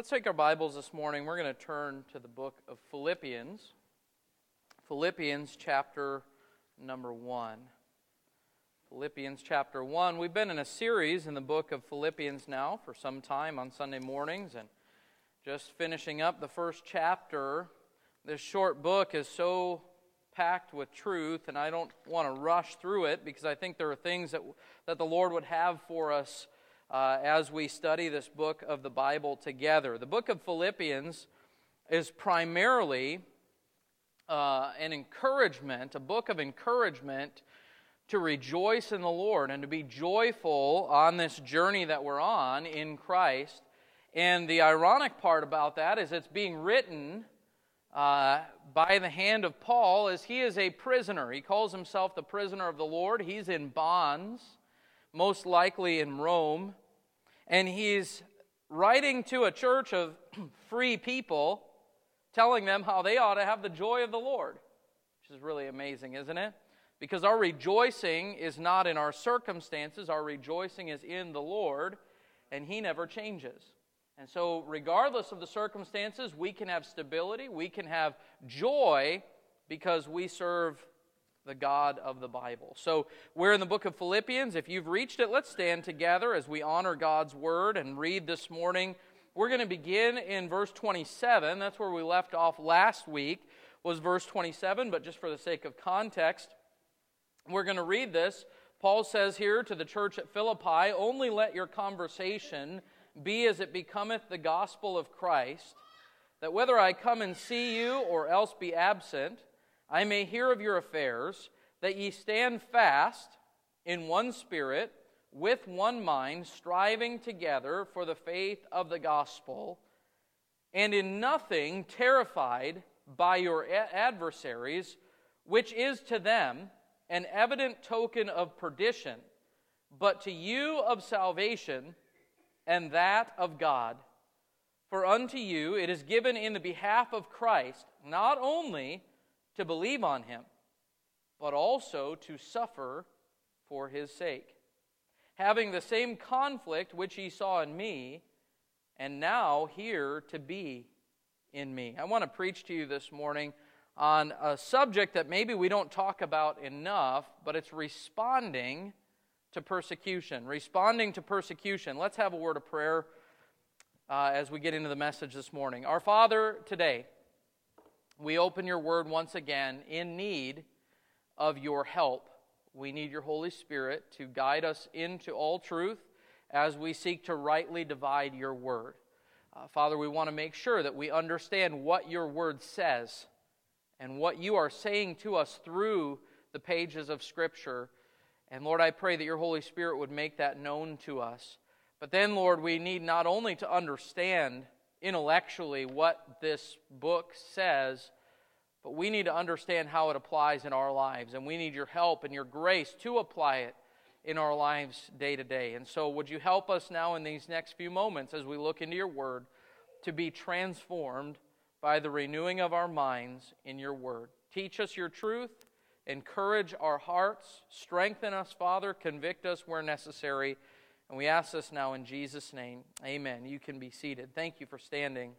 Let's take our Bibles this morning. We're going to turn to the book of Philippians. Philippians chapter number 1. Philippians chapter 1. We've been in a series in the book of Philippians now for some time on Sunday mornings and just finishing up the first chapter. This short book is so packed with truth, and I don't want to rush through it because I think there are things that, that the Lord would have for us uh, as we study this book of the Bible together. The book of Philippians is primarily uh, an encouragement, a book of encouragement to rejoice in the Lord and to be joyful on this journey that we're on in Christ. And the ironic part about that is it's being written uh, by the hand of Paul as he is a prisoner. He calls himself the prisoner of the Lord. He's in bonds, most likely in Rome and he's writing to a church of free people, telling them how they ought to have the joy of the Lord, which is really amazing, isn't it? Because our rejoicing is not in our circumstances, our rejoicing is in the Lord, and He never changes. And so, regardless of the circumstances, we can have stability, we can have joy because we serve the God of the Bible. So we're in the book of Philippians. If you've reached it, let's stand together as we honor God's word and read this morning. We're going to begin in verse 27. That's where we left off last week, was verse 27, but just for the sake of context, we're going to read this. Paul says here to the church at Philippi, Only let your conversation be as it becometh the gospel of Christ, that whether I come and see you or else be absent, I may hear of your affairs, that ye stand fast in one spirit, with one mind, striving together for the faith of the gospel, and in nothing terrified by your adversaries, which is to them an evident token of perdition, but to you of salvation, and that of God. For unto you it is given in the behalf of Christ, not only to believe on him, but also to suffer for his sake, having the same conflict which he saw in me, and now hear to be in me. I want to preach to you this morning on a subject that maybe we don't talk about enough, but it's responding to persecution. Responding to persecution. Let's have a word of prayer uh, as we get into the message this morning. Our Father, today, we open your word once again in need of your help. We need your Holy Spirit to guide us into all truth as we seek to rightly divide your word. Uh, Father, we want to make sure that we understand what your word says and what you are saying to us through the pages of Scripture. And Lord, I pray that your Holy Spirit would make that known to us. But then, Lord, we need not only to understand intellectually what this book says, but we need to understand how it applies in our lives. And we need your help and your grace to apply it in our lives day to day. And so, would you help us now in these next few moments as we look into your word to be transformed by the renewing of our minds in your word? Teach us your truth, encourage our hearts, strengthen us, Father, convict us where necessary. And we ask this now in Jesus' name. Amen. You can be seated. Thank you for standing.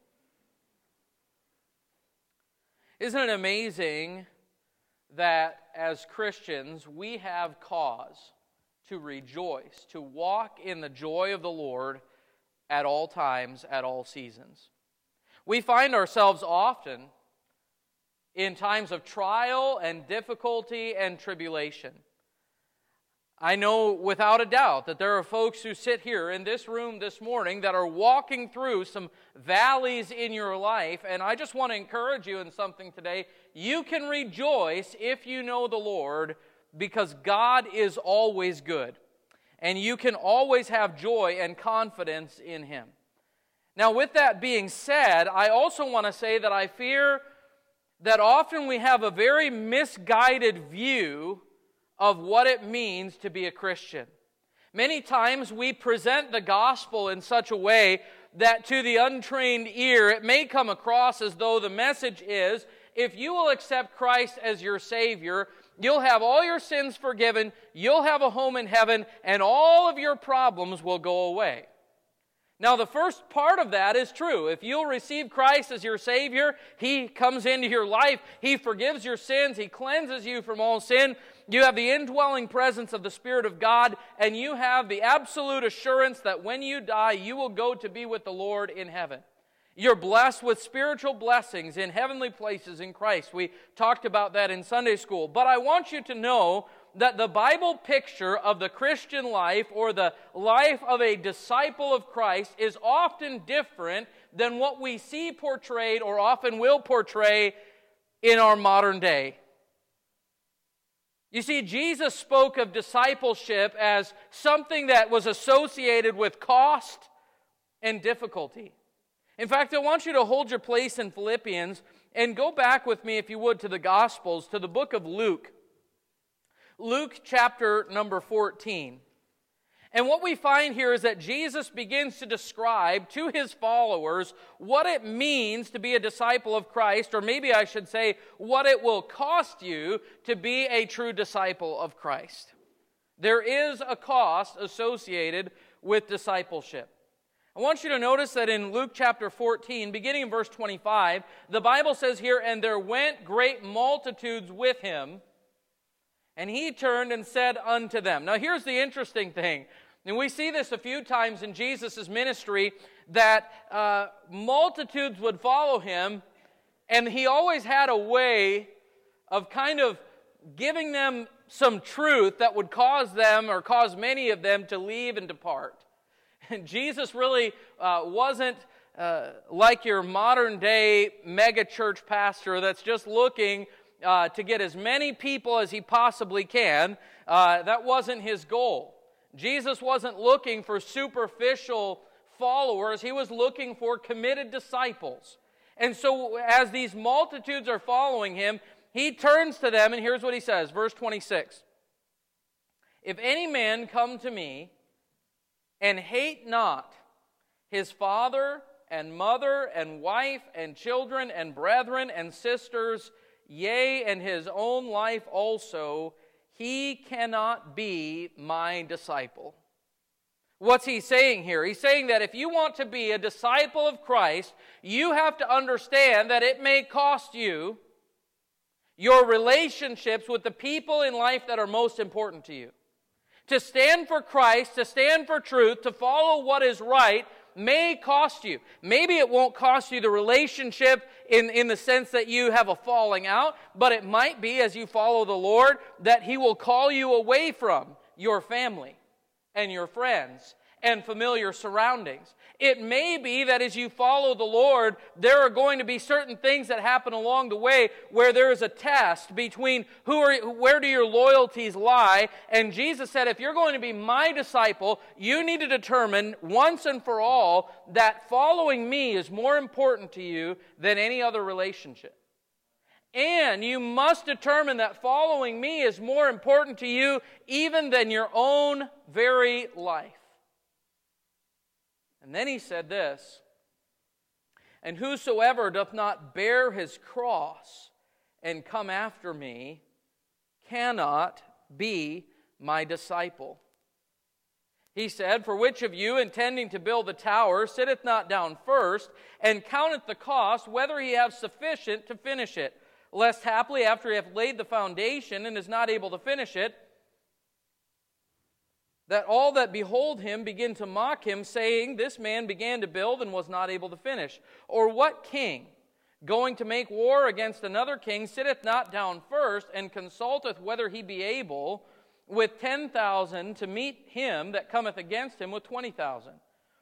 Isn't it amazing that as Christians we have cause to rejoice, to walk in the joy of the Lord at all times, at all seasons? We find ourselves often in times of trial and difficulty and tribulation. I know without a doubt that there are folks who sit here in this room this morning that are walking through some valleys in your life, and I just want to encourage you in something today. You can rejoice if you know the Lord because God is always good, and you can always have joy and confidence in Him. Now, with that being said, I also want to say that I fear that often we have a very misguided view of what it means to be a Christian. Many times we present the gospel in such a way that to the untrained ear it may come across as though the message is if you will accept Christ as your Savior, you'll have all your sins forgiven, you'll have a home in heaven, and all of your problems will go away. Now, the first part of that is true. If you'll receive Christ as your Savior, He comes into your life, He forgives your sins, He cleanses you from all sin. You have the indwelling presence of the Spirit of God, and you have the absolute assurance that when you die, you will go to be with the Lord in heaven. You're blessed with spiritual blessings in heavenly places in Christ. We talked about that in Sunday school. But I want you to know that the Bible picture of the Christian life or the life of a disciple of Christ is often different than what we see portrayed or often will portray in our modern day. You see, Jesus spoke of discipleship as something that was associated with cost and difficulty. In fact, I want you to hold your place in Philippians and go back with me, if you would, to the Gospels, to the book of Luke. Luke chapter number 14. And what we find here is that Jesus begins to describe to his followers what it means to be a disciple of Christ, or maybe I should say, what it will cost you to be a true disciple of Christ. There is a cost associated with discipleship. I want you to notice that in Luke chapter 14, beginning in verse 25, the Bible says here, And there went great multitudes with him and he turned and said unto them. Now, here's the interesting thing. And we see this a few times in Jesus' ministry that uh, multitudes would follow him, and he always had a way of kind of giving them some truth that would cause them or cause many of them to leave and depart. And Jesus really uh, wasn't uh, like your modern day mega church pastor that's just looking uh, to get as many people as he possibly can. Uh, that wasn't his goal. Jesus wasn't looking for superficial followers, he was looking for committed disciples. And so, as these multitudes are following him, he turns to them, and here's what he says, verse 26 If any man come to me and hate not his father and mother and wife and children and brethren and sisters yea, and his own life also, he cannot be my disciple. What's he saying here? He's saying that if you want to be a disciple of Christ, you have to understand that it may cost you your relationships with the people in life that are most important to you. To stand for Christ, to stand for truth, to follow what is right, may cost you. Maybe it won't cost you the relationship in, in the sense that you have a falling out, but it might be as you follow the Lord that He will call you away from your family and your friends and familiar surroundings. It may be that as you follow the Lord, there are going to be certain things that happen along the way where there is a test between who are, where do your loyalties lie. And Jesus said, if you're going to be my disciple, you need to determine once and for all that following me is more important to you than any other relationship. And you must determine that following me is more important to you even than your own very life. And then he said this And whosoever doth not bear his cross and come after me cannot be my disciple. He said, For which of you, intending to build a tower, sitteth not down first, and counteth the cost, whether he have sufficient to finish it? Lest haply, after he hath laid the foundation and is not able to finish it, that all that behold him begin to mock him, saying, This man began to build and was not able to finish. Or what king, going to make war against another king, sitteth not down first and consulteth whether he be able with ten thousand to meet him that cometh against him with twenty thousand?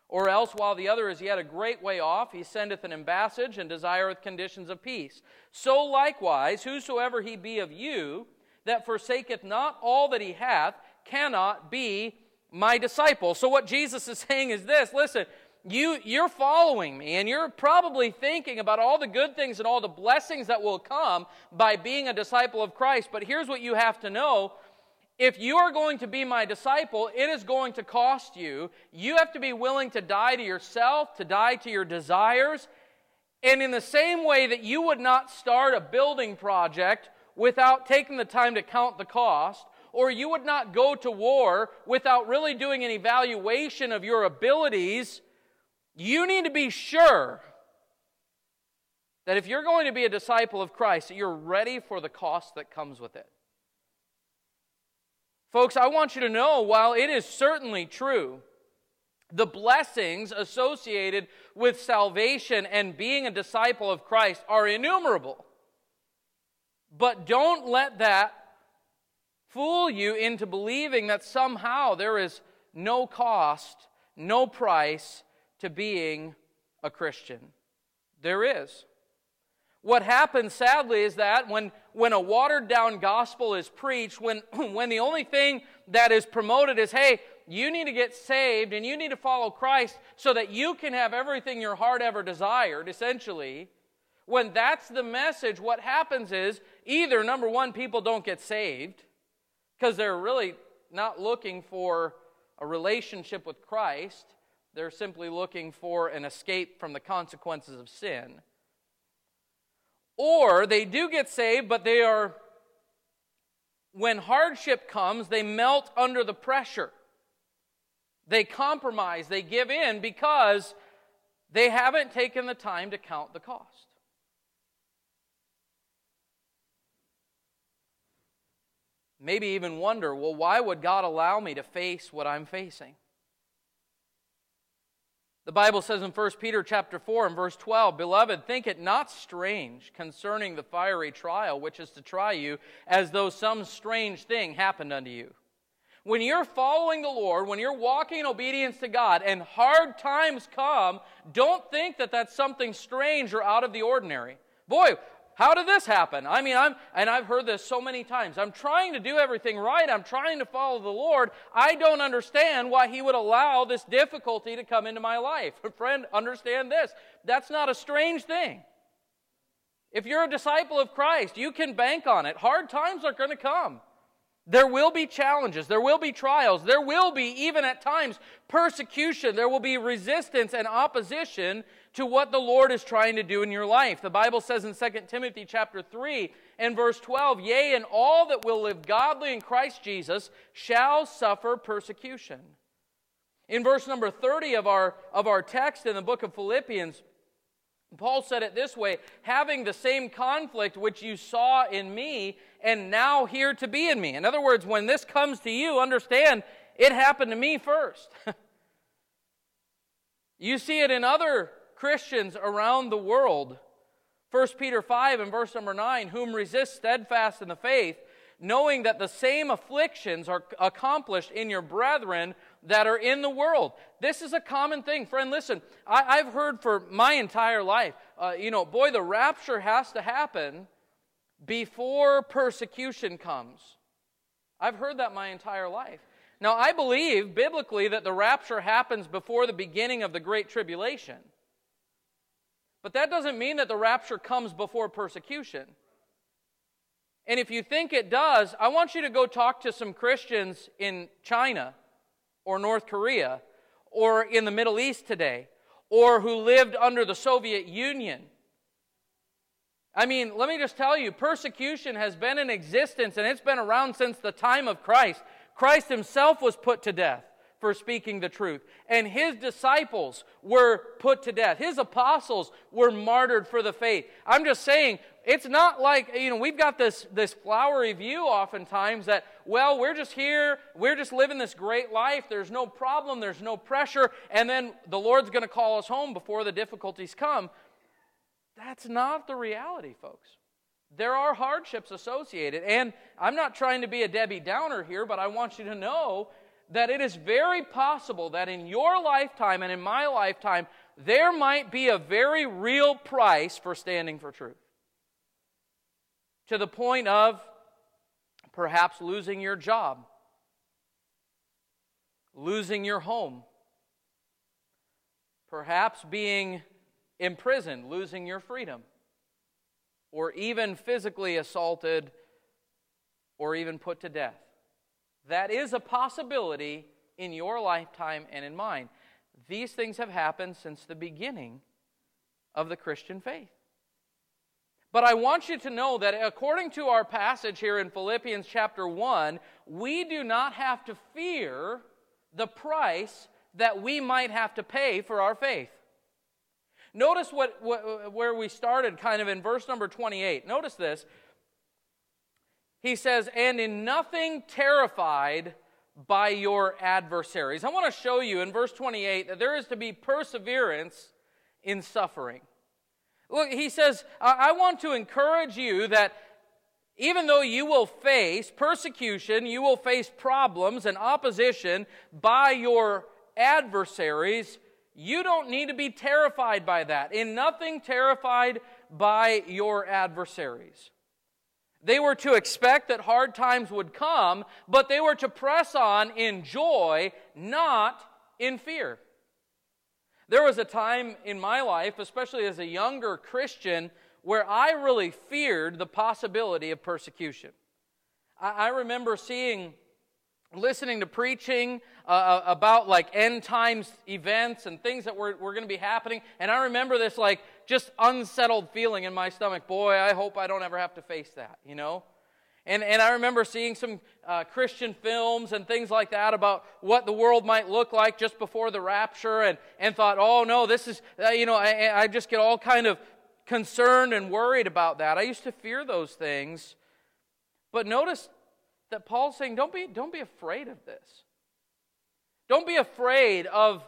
Or else, while the other is yet a great way off, he sendeth an ambassage and desireth conditions of peace. So likewise, whosoever he be of you, that forsaketh not all that he hath, cannot be my disciple. So, what Jesus is saying is this listen, you, you're following me, and you're probably thinking about all the good things and all the blessings that will come by being a disciple of Christ. But here's what you have to know if you are going to be my disciple, it is going to cost you. You have to be willing to die to yourself, to die to your desires. And in the same way that you would not start a building project without taking the time to count the cost, or you would not go to war without really doing an evaluation of your abilities You need to be sure that if you're going to be a disciple of Christ, that you're ready for the cost that comes with it. Folks, I want you to know while it is certainly true, the blessings associated with salvation and being a disciple of Christ are innumerable. But don't let that fool you into believing that somehow there is no cost, no price to being a Christian. There is. What happens, sadly, is that when, when a watered down gospel is preached, when, when the only thing that is promoted is, hey, you need to get saved and you need to follow Christ so that you can have everything your heart ever desired, essentially, when that's the message, what happens is either, number one, people don't get saved because they're really not looking for a relationship with Christ, they're simply looking for an escape from the consequences of sin. Or they do get saved, but they are, when hardship comes, they melt under the pressure. They compromise, they give in because they haven't taken the time to count the cost. Maybe even wonder, well, why would God allow me to face what I'm facing? The Bible says in 1 Peter chapter 4 and verse 12, Beloved, think it not strange concerning the fiery trial which is to try you, as though some strange thing happened unto you. When you're following the Lord, when you're walking in obedience to God, and hard times come, don't think that that's something strange or out of the ordinary. Boy, how did this happen? I mean, I'm, and I've heard this so many times. I'm trying to do everything right. I'm trying to follow the Lord. I don't understand why He would allow this difficulty to come into my life. Friend, understand this. That's not a strange thing. If you're a disciple of Christ, you can bank on it. Hard times are going to come. There will be challenges. There will be trials. There will be, even at times, persecution. There will be resistance and opposition to what the Lord is trying to do in your life. The Bible says in 2 Timothy chapter 3 and verse 12, Yea, and all that will live godly in Christ Jesus shall suffer persecution. In verse number 30 of our, of our text in the book of Philippians, Paul said it this way having the same conflict which you saw in me and now hear to be in me. In other words, when this comes to you, understand it happened to me first. you see it in other Christians around the world. 1 Peter 5 and verse number 9, whom resist steadfast in the faith, knowing that the same afflictions are accomplished in your brethren that are in the world. This is a common thing. Friend, listen, I, have heard for my entire life, uh, you know, boy, the rapture has to happen before persecution comes. I've heard that my entire life. Now, I believe biblically that the rapture happens before the beginning of the Great Tribulation. But that doesn't mean that the rapture comes before persecution. And if you think it does, I want you to go talk to some Christians in China or North Korea or in the Middle East today or who lived under the Soviet Union. I mean, let me just tell you, persecution has been in existence and it's been around since the time of Christ. Christ himself was put to death for speaking the truth. And his disciples were put to death. His apostles were martyred for the faith. I'm just saying, it's not like, you know, we've got this, this flowery view oftentimes that, well, we're just here, we're just living this great life, there's no problem, there's no pressure, and then the Lord's going to call us home before the difficulties come. That's not the reality, folks. There are hardships associated. And I'm not trying to be a Debbie Downer here, but I want you to know that it is very possible that in your lifetime and in my lifetime, there might be a very real price for standing for truth. To the point of perhaps losing your job, losing your home, perhaps being imprisoned, losing your freedom, or even physically assaulted or even put to death. That is a possibility in your lifetime and in mine. These things have happened since the beginning of the Christian faith. But I want you to know that according to our passage here in Philippians chapter 1, we do not have to fear the price that we might have to pay for our faith. Notice what, what, where we started, kind of in verse number 28. Notice this. He says, And in nothing terrified by your adversaries. I want to show you in verse 28 that there is to be perseverance in suffering. Look, he says, I want to encourage you that even though you will face persecution, you will face problems and opposition by your adversaries, you don't need to be terrified by that. In nothing terrified by your adversaries. They were to expect that hard times would come, but they were to press on in joy, not in fear. There was a time in my life, especially as a younger Christian, where I really feared the possibility of persecution. I, remember seeing, listening to preaching uh, uh about like end times events and things that were, were going to be happening, and I remember this like just unsettled feeling in my stomach. Boy, I hope I don't ever have to face that, you know? And, and I remember seeing some uh, Christian films and things like that about what the world might look like just before the rapture and, and thought, oh no, this is, uh, you know, I, I just get all kind of concerned and worried about that. I used to fear those things. But notice that Paul's saying, don't be, don't be afraid of this. Don't be afraid of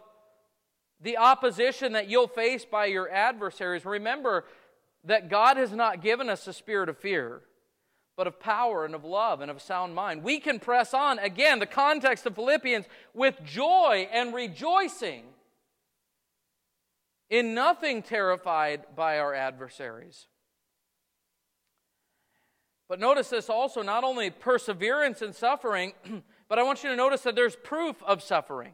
the opposition that you'll face by your adversaries. Remember that God has not given us a spirit of fear, but of power and of love and of sound mind. We can press on, again, the context of Philippians, with joy and rejoicing in nothing terrified by our adversaries. But notice this also not only perseverance in suffering, but I want you to notice that there's proof of suffering.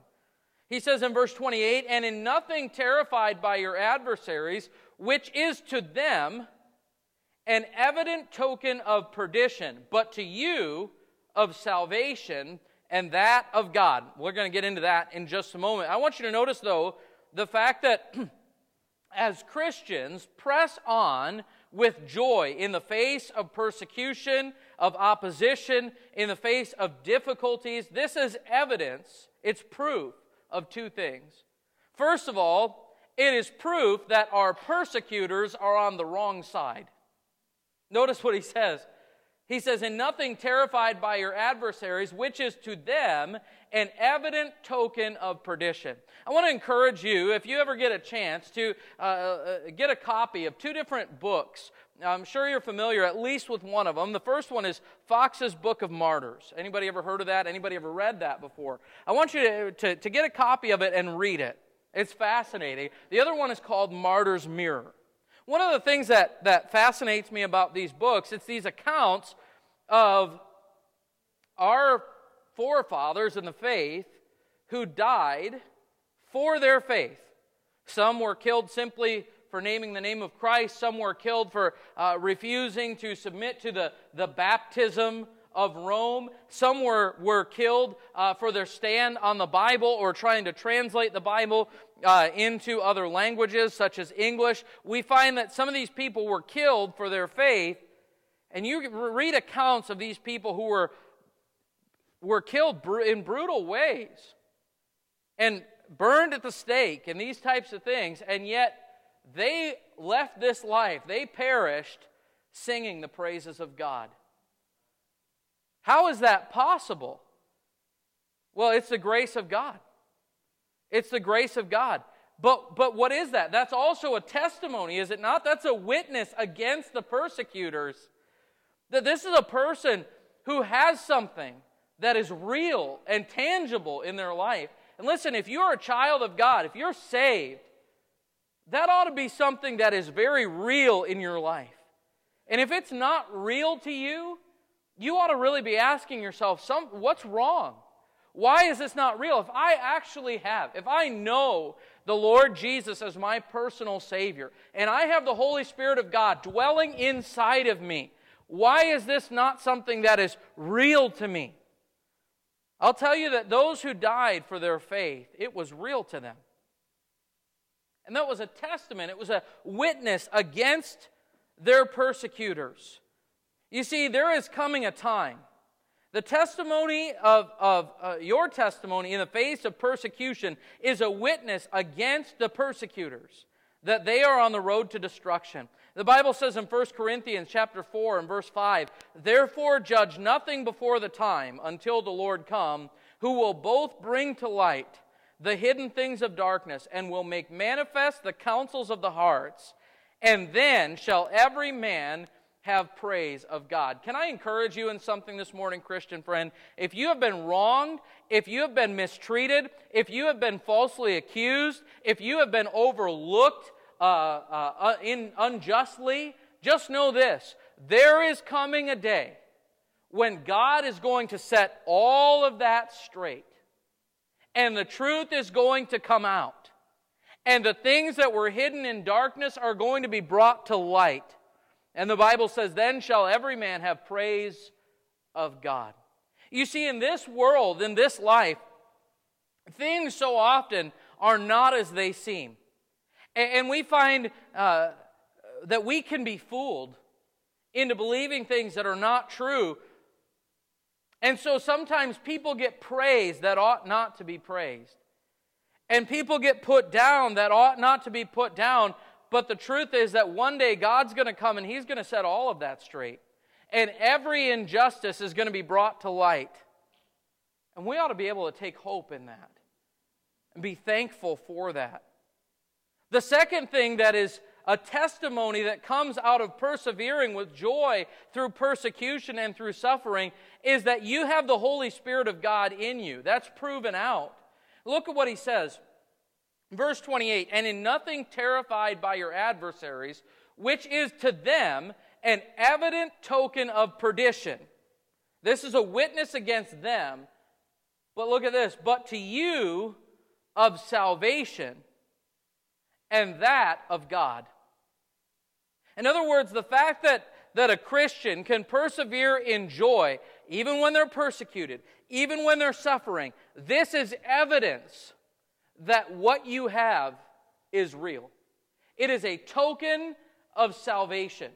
He says in verse 28 And in nothing terrified by your adversaries, which is to them an evident token of perdition, but to you of salvation and that of God. We're going to get into that in just a moment. I want you to notice, though, the fact that as Christians, press on with joy in the face of persecution, of opposition, in the face of difficulties. This is evidence, it's proof of two things. First of all, it is proof that our persecutors are on the wrong side. Notice what he says. He says, In nothing terrified by your adversaries, which is to them an evident token of perdition. I want to encourage you, if you ever get a chance, to uh, uh, get a copy of two different books. I'm sure you're familiar at least with one of them. The first one is Fox's Book of Martyrs. Anybody ever heard of that? Anybody ever read that before? I want you to, to, to get a copy of it and read it. It's fascinating. The other one is called Martyr's Mirror. One of the things that, that fascinates me about these books, it's these accounts of our forefathers in the faith who died for their faith. Some were killed simply for naming the name of Christ. Some were killed for uh, refusing to submit to the, the baptism of Rome. Some were, were killed uh, for their stand on the Bible or trying to translate the Bible uh, into other languages, such as English. We find that some of these people were killed for their faith. And you read accounts of these people who were, were killed in brutal ways and burned at the stake and these types of things. And yet they left this life, they perished singing the praises of God. How is that possible? Well, it's the grace of God. It's the grace of God. But, but what is that? That's also a testimony, is it not? That's a witness against the persecutors. That this is a person who has something that is real and tangible in their life. And listen, if you're a child of God, if you're saved, that ought to be something that is very real in your life. And if it's not real to you, you ought to really be asking yourself, some, what's wrong? Why is this not real? If I actually have, if I know the Lord Jesus as my personal Savior, and I have the Holy Spirit of God dwelling inside of me, why is this not something that is real to me? I'll tell you that those who died for their faith, it was real to them. And that was a testament, it was a witness against their persecutors. You see, there is coming a time. The testimony of, of uh, your testimony in the face of persecution is a witness against the persecutors. that they are on the road to destruction. The Bible says in 1 Corinthians chapter 4 and verse 5, "Therefore judge nothing before the time until the Lord come, who will both bring to light the hidden things of darkness and will make manifest the counsels of the hearts, and then shall every man have praise of God. Can I encourage you in something this morning, Christian friend? If you have been wronged, if you have been mistreated, if you have been falsely accused, if you have been overlooked uh, uh, uh in, unjustly, just know this there is coming a day when God is going to set all of that straight, and the truth is going to come out, and the things that were hidden in darkness are going to be brought to light. And the Bible says, Then shall every man have praise of God. You see, in this world, in this life, things so often are not as they seem. And we find uh, that we can be fooled into believing things that are not true. And so sometimes people get praised that ought not to be praised. And people get put down that ought not to be put down but the truth is that one day God's going to come and He's going to set all of that straight. And every injustice is going to be brought to light. And we ought to be able to take hope in that and be thankful for that. The second thing that is a testimony that comes out of persevering with joy through persecution and through suffering is that you have the Holy Spirit of God in you. That's proven out. Look at what he says. Verse 28 And in nothing terrified by your adversaries, which is to them an evident token of perdition. This is a witness against them. But look at this. But to you of salvation, and that of God. In other words, the fact that, that a Christian can persevere in joy, even when they're persecuted, even when they're suffering, this is evidence that what you have is real. It is a token of salvation.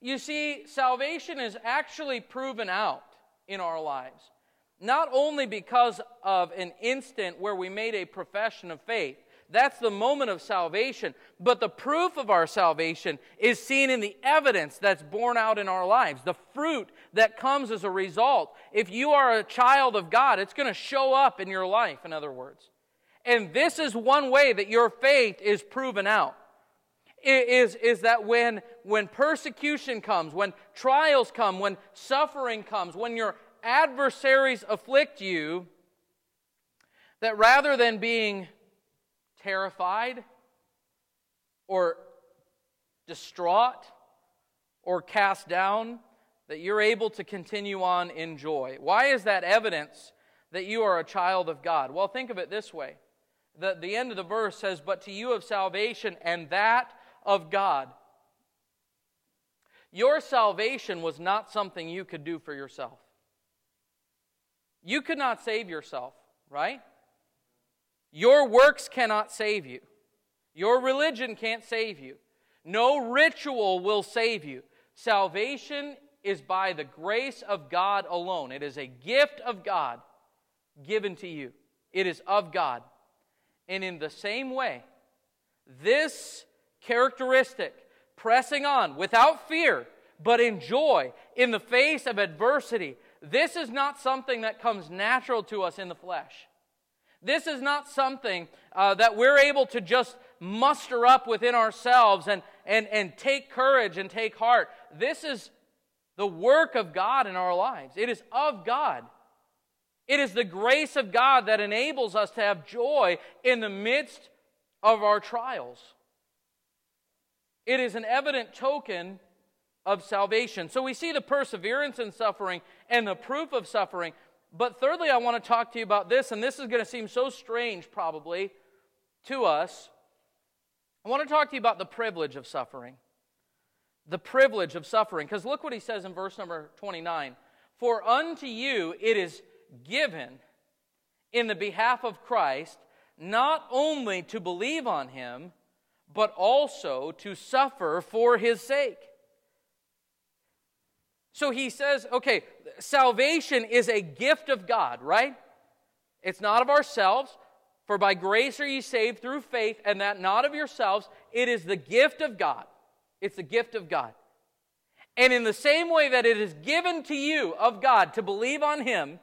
You see, salvation is actually proven out in our lives, not only because of an instant where we made a profession of faith. That's the moment of salvation. But the proof of our salvation is seen in the evidence that's borne out in our lives, the fruit that comes as a result. If you are a child of God, it's going to show up in your life, in other words. And this is one way that your faith is proven out. Is, is that when, when persecution comes, when trials come, when suffering comes, when your adversaries afflict you, that rather than being terrified or distraught or cast down, that you're able to continue on in joy. Why is that evidence that you are a child of God? Well, think of it this way the, the end of the verse says, But to you of salvation and that of God. Your salvation was not something you could do for yourself. You could not save yourself, right? Your works cannot save you. Your religion can't save you. No ritual will save you. Salvation is by the grace of God alone. It is a gift of God given to you. It is of God. And in the same way, this characteristic, pressing on without fear, but in joy, in the face of adversity, this is not something that comes natural to us in the flesh. This is not something uh, that we're able to just muster up within ourselves and, and, and take courage and take heart. This is the work of God in our lives, it is of God. It is the grace of God that enables us to have joy in the midst of our trials. It is an evident token of salvation. So we see the perseverance in suffering and the proof of suffering. But thirdly, I want to talk to you about this, and this is going to seem so strange probably to us. I want to talk to you about the privilege of suffering. The privilege of suffering. Because look what he says in verse number 29 For unto you it is given in the behalf of Christ, not only to believe on him, but also to suffer for his sake. So he says, okay, salvation is a gift of God, right? It's not of ourselves. For by grace are ye saved through faith, and that not of yourselves. It is the gift of God. It's the gift of God. And in the same way that it is given to you of God to believe on Him,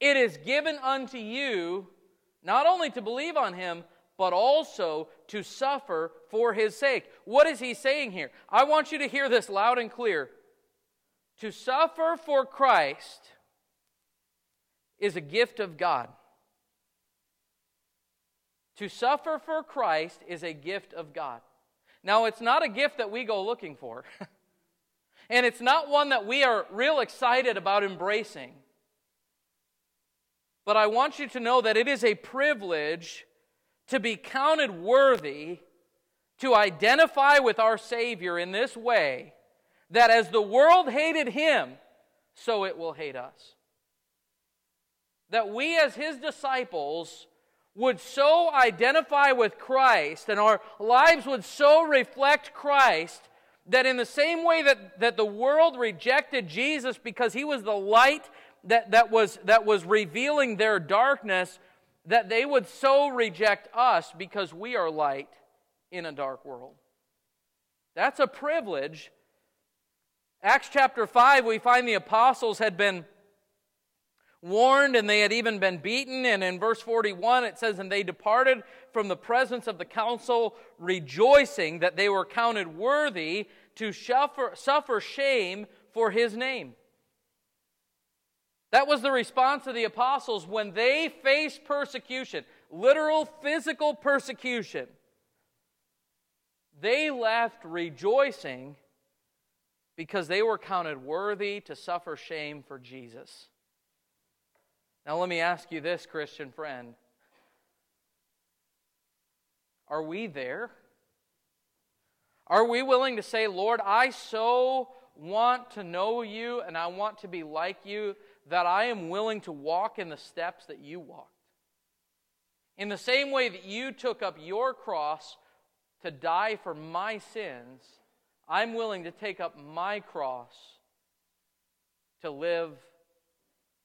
it is given unto you not only to believe on Him, but also to suffer for His sake. What is He saying here? I want you to hear this loud and clear. To suffer for Christ is a gift of God. To suffer for Christ is a gift of God. Now, it's not a gift that we go looking for. and it's not one that we are real excited about embracing. But I want you to know that it is a privilege to be counted worthy to identify with our Savior in this way that as the world hated him, so it will hate us. That we, as his disciples, would so identify with Christ and our lives would so reflect Christ that in the same way that, that the world rejected Jesus because he was the light that, that, was, that was revealing their darkness, that they would so reject us because we are light in a dark world. That's a privilege. Acts chapter 5, we find the apostles had been warned and they had even been beaten. And in verse 41, it says, And they departed from the presence of the council, rejoicing that they were counted worthy to suffer, suffer shame for his name. That was the response of the apostles when they faced persecution, literal physical persecution. They left rejoicing because they were counted worthy to suffer shame for Jesus. Now, let me ask you this, Christian friend. Are we there? Are we willing to say, Lord, I so want to know you and I want to be like you that I am willing to walk in the steps that you walked? In the same way that you took up your cross to die for my sins, I'm willing to take up my cross to live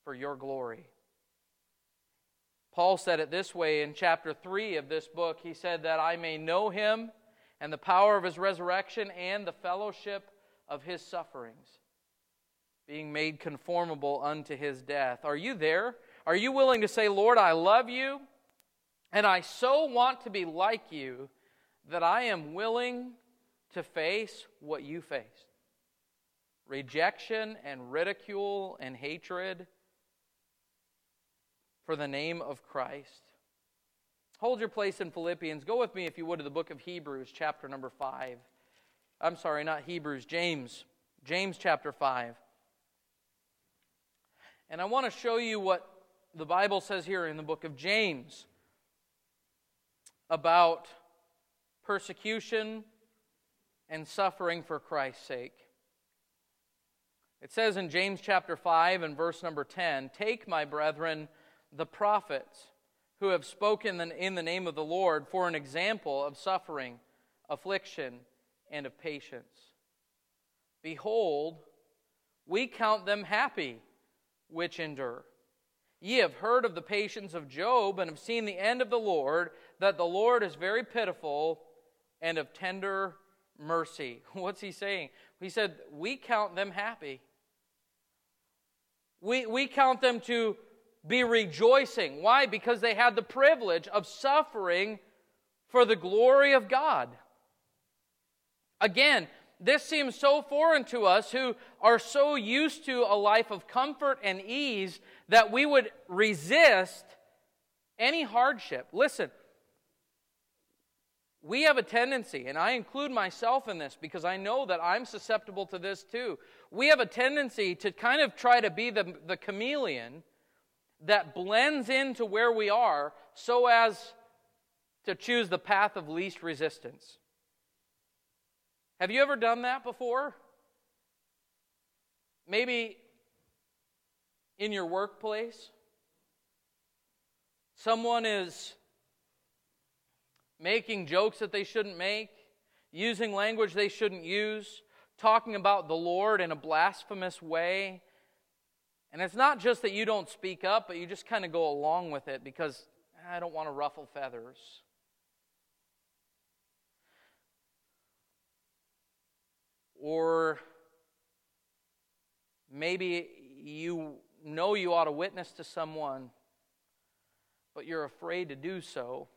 for your glory. Paul said it this way in chapter 3 of this book. He said, That I may know him and the power of his resurrection and the fellowship of his sufferings, being made conformable unto his death. Are you there? Are you willing to say, Lord, I love you, and I so want to be like you that I am willing to face what you faced? Rejection and ridicule and hatred for the name of Christ. Hold your place in Philippians. Go with me, if you would, to the book of Hebrews, chapter number 5. I'm sorry, not Hebrews, James. James chapter 5. And I want to show you what the Bible says here in the book of James about persecution and suffering for Christ's sake. It says in James chapter 5 and verse number 10 Take, my brethren, the prophets who have spoken in the name of the Lord for an example of suffering, affliction, and of patience. Behold, we count them happy which endure. Ye have heard of the patience of Job and have seen the end of the Lord, that the Lord is very pitiful and of tender mercy. What's he saying? He said, We count them happy. We, we count them to be rejoicing. Why? Because they had the privilege of suffering for the glory of God. Again, this seems so foreign to us who are so used to a life of comfort and ease that we would resist any hardship. Listen, we have a tendency, and I include myself in this because I know that I'm susceptible to this too. We have a tendency to kind of try to be the, the chameleon that blends into where we are so as to choose the path of least resistance. Have you ever done that before? Maybe in your workplace, someone is making jokes that they shouldn't make, using language they shouldn't use, talking about the Lord in a blasphemous way, and it's not just that you don't speak up, but you just kind of go along with it because ah, I don't want to ruffle feathers. Or maybe you know you ought to witness to someone, but you're afraid to do so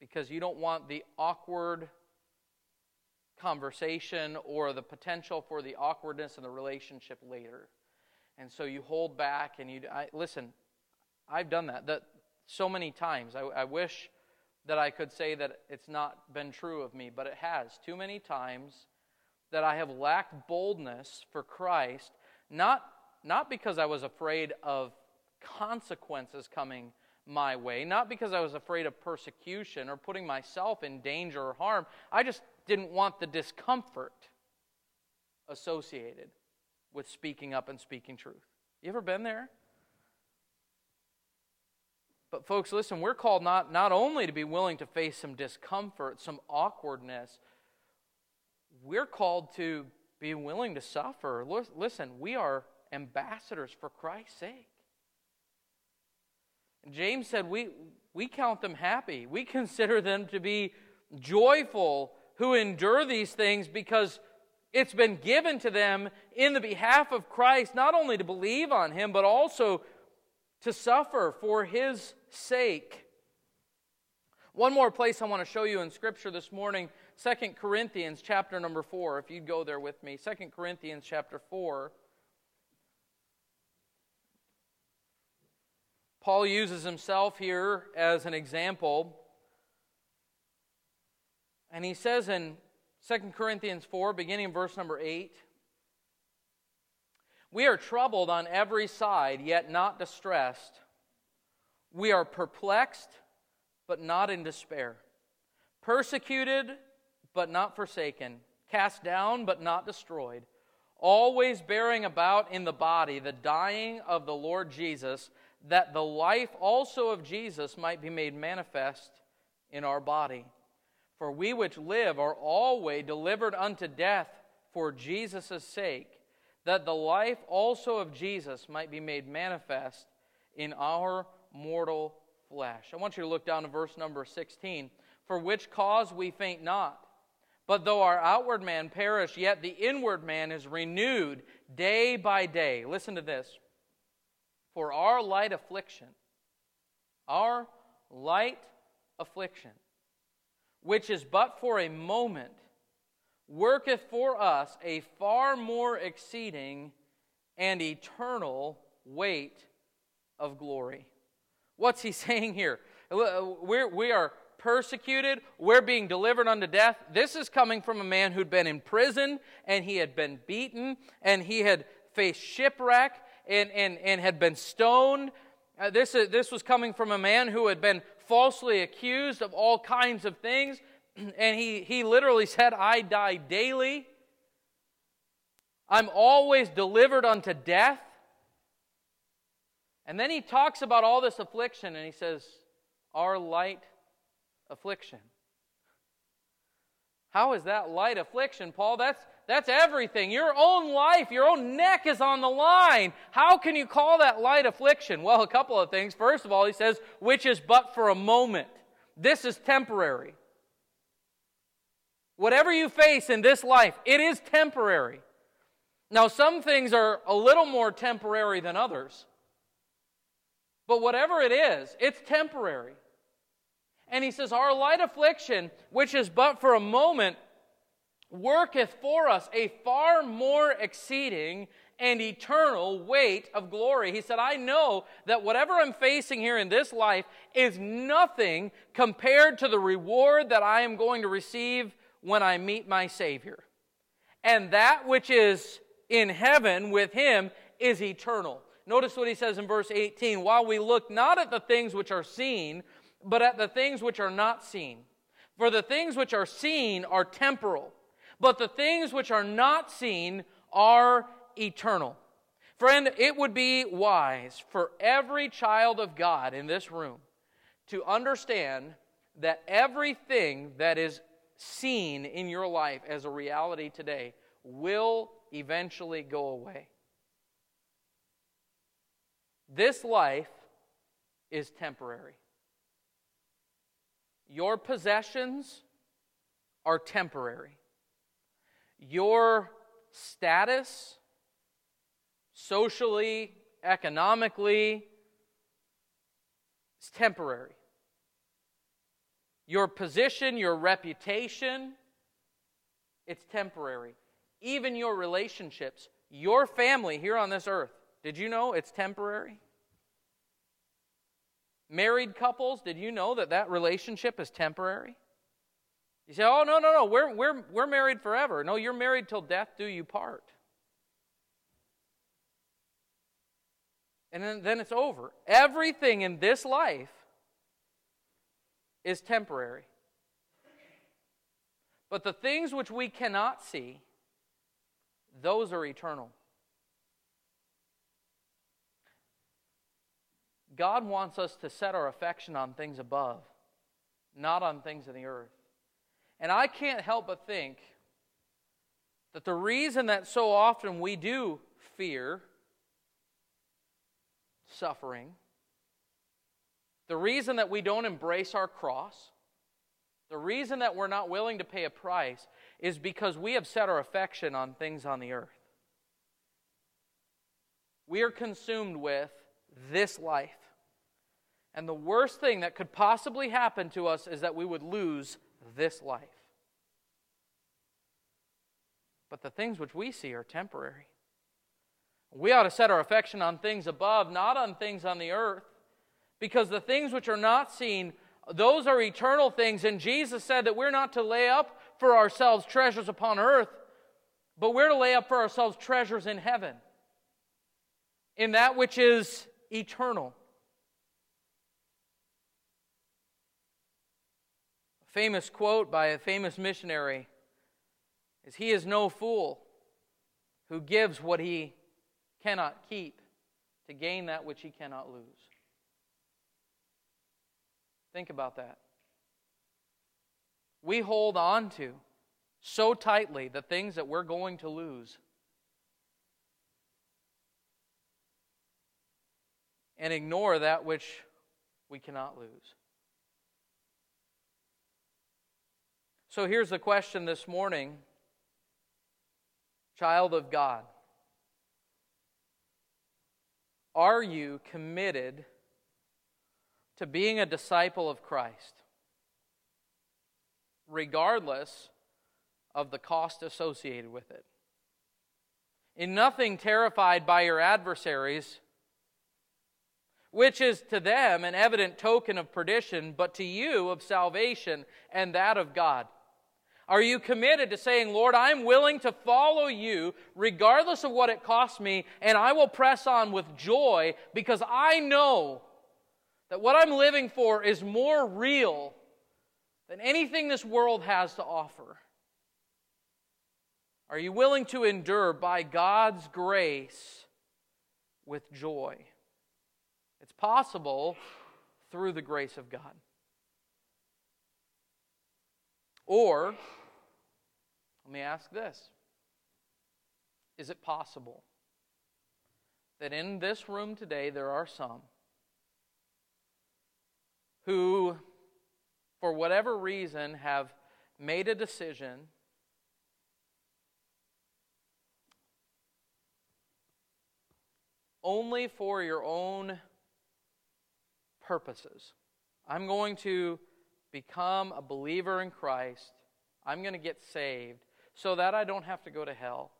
because you don't want the awkward conversation or the potential for the awkwardness in the relationship later. And so you hold back and you I, listen. I've done that. That so many times. I, I wish that I could say that it's not been true of me, but it has. Too many times that I have lacked boldness for Christ, not, not because I was afraid of consequences coming my way, not because I was afraid of persecution or putting myself in danger or harm. I just didn't want the discomfort associated with speaking up and speaking truth. You ever been there? But, folks, listen, we're called not, not only to be willing to face some discomfort, some awkwardness, we're called to be willing to suffer. Listen, we are ambassadors for Christ's sake. James said, we, we count them happy. We consider them to be joyful who endure these things because it's been given to them in the behalf of Christ, not only to believe on him, but also to suffer for his sake. One more place I want to show you in Scripture this morning, Second Corinthians chapter number 4. If you'd go there with me, Second Corinthians chapter 4. Paul uses himself here as an example. And he says in 2 Corinthians 4, beginning in verse number 8, We are troubled on every side, yet not distressed. We are perplexed, but not in despair. Persecuted, but not forsaken. Cast down, but not destroyed. Always bearing about in the body the dying of the Lord Jesus, that the life also of Jesus might be made manifest in our body. For we which live are always delivered unto death for Jesus' sake, that the life also of Jesus might be made manifest in our mortal flesh. I want you to look down to verse number 16. For which cause we faint not. But though our outward man perish, yet the inward man is renewed day by day. Listen to this. For our light affliction, our light affliction, which is but for a moment, worketh for us a far more exceeding and eternal weight of glory. What's he saying here? We're, we are persecuted. We're being delivered unto death. This is coming from a man who'd been in prison and he had been beaten and he had faced shipwreck and, and, and had been stoned. Uh, this, uh, this was coming from a man who had been falsely accused of all kinds of things. And he, he literally said, I die daily. I'm always delivered unto death. And then he talks about all this affliction and he says, Our light affliction. How is that light affliction, Paul? That's, that's everything. Your own life, your own neck is on the line. How can you call that light affliction? Well, a couple of things. First of all, he says, which is but for a moment. This is temporary. Whatever you face in this life, it is temporary. Now, some things are a little more temporary than others. But whatever it is, it's temporary. And he says, Our light affliction, which is but for a moment, worketh for us a far more exceeding and eternal weight of glory. He said, I know that whatever I'm facing here in this life is nothing compared to the reward that I am going to receive when I meet my Savior. And that which is in heaven with Him is eternal. Notice what he says in verse 18 while we look not at the things which are seen, but at the things which are not seen. For the things which are seen are temporal, but the things which are not seen are eternal. Friend, it would be wise for every child of God in this room to understand that everything that is seen in your life as a reality today will eventually go away. This life is temporary. your possessions are temporary. Your status, socially, economically, is temporary. Your position, your reputation, it's temporary. Even your relationships, your family here on this earth, did you know it's temporary? Married couples, did you know that that relationship is temporary? You say, oh, no, no, no, we're, we're, we're married forever. No, you're married till death do you part. And then, then it's over. Everything in this life is temporary. But the things which we cannot see, those are eternal. God wants us to set our affection on things above, not on things in the earth. And I can't help but think that the reason that so often we do fear suffering, the reason that we don't embrace our cross, the reason that we're not willing to pay a price is because we have set our affection on things on the earth. We are consumed with this life. And the worst thing that could possibly happen to us is that we would lose this life. But the things which we see are temporary. We ought to set our affection on things above, not on things on the earth, because the things which are not seen, those are eternal things. And Jesus said that we're not to lay up for ourselves treasures upon earth, but we're to lay up for ourselves treasures in heaven, in that which is eternal. Famous quote by a famous missionary is He is no fool who gives what he cannot keep to gain that which he cannot lose. Think about that. We hold on to so tightly the things that we're going to lose. And ignore that which we cannot lose. So here's the question this morning Child of God. Are you committed to being a disciple of Christ, regardless of the cost associated with it? In nothing terrified by your adversaries, which is to them an evident token of perdition, but to you of salvation and that of God. Are you committed to saying, Lord, I'm willing to follow you regardless of what it costs me, and I will press on with joy because I know that what I'm living for is more real than anything this world has to offer? Are you willing to endure by God's grace with joy? It's possible through the grace of God. Or, let me ask this Is it possible that in this room today there are some who, for whatever reason, have made a decision only for your own purposes? I'm going to become a believer in Christ. I'm going to get saved so that I don't have to go to hell,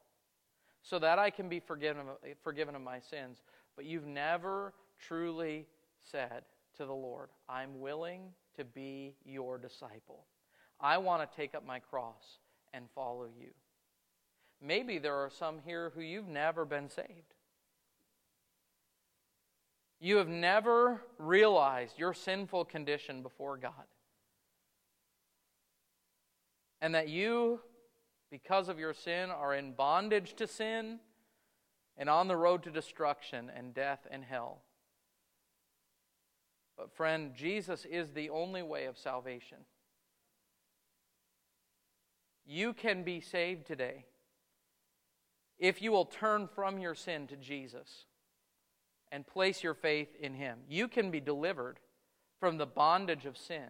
so that I can be forgiven, forgiven of my sins. But you've never truly said to the Lord, I'm willing to be your disciple. I want to take up my cross and follow you. Maybe there are some here who you've never been saved. You have never realized your sinful condition before God. And that you because of your sin, are in bondage to sin and on the road to destruction and death and hell. But, friend, Jesus is the only way of salvation. You can be saved today if you will turn from your sin to Jesus and place your faith in Him. You can be delivered from the bondage of sin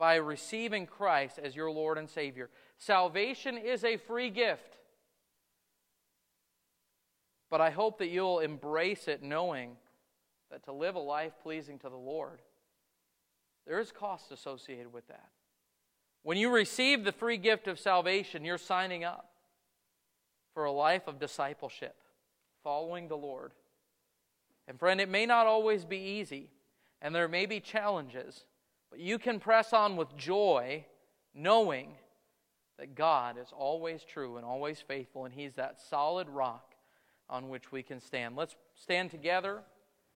by receiving Christ as your Lord and Savior. Salvation is a free gift. But I hope that you'll embrace it knowing that to live a life pleasing to the Lord, there is cost associated with that. When you receive the free gift of salvation, you're signing up for a life of discipleship, following the Lord. And friend, it may not always be easy, and there may be challenges, but you can press on with joy, knowing that God is always true and always faithful, and He's that solid rock on which we can stand. Let's stand together.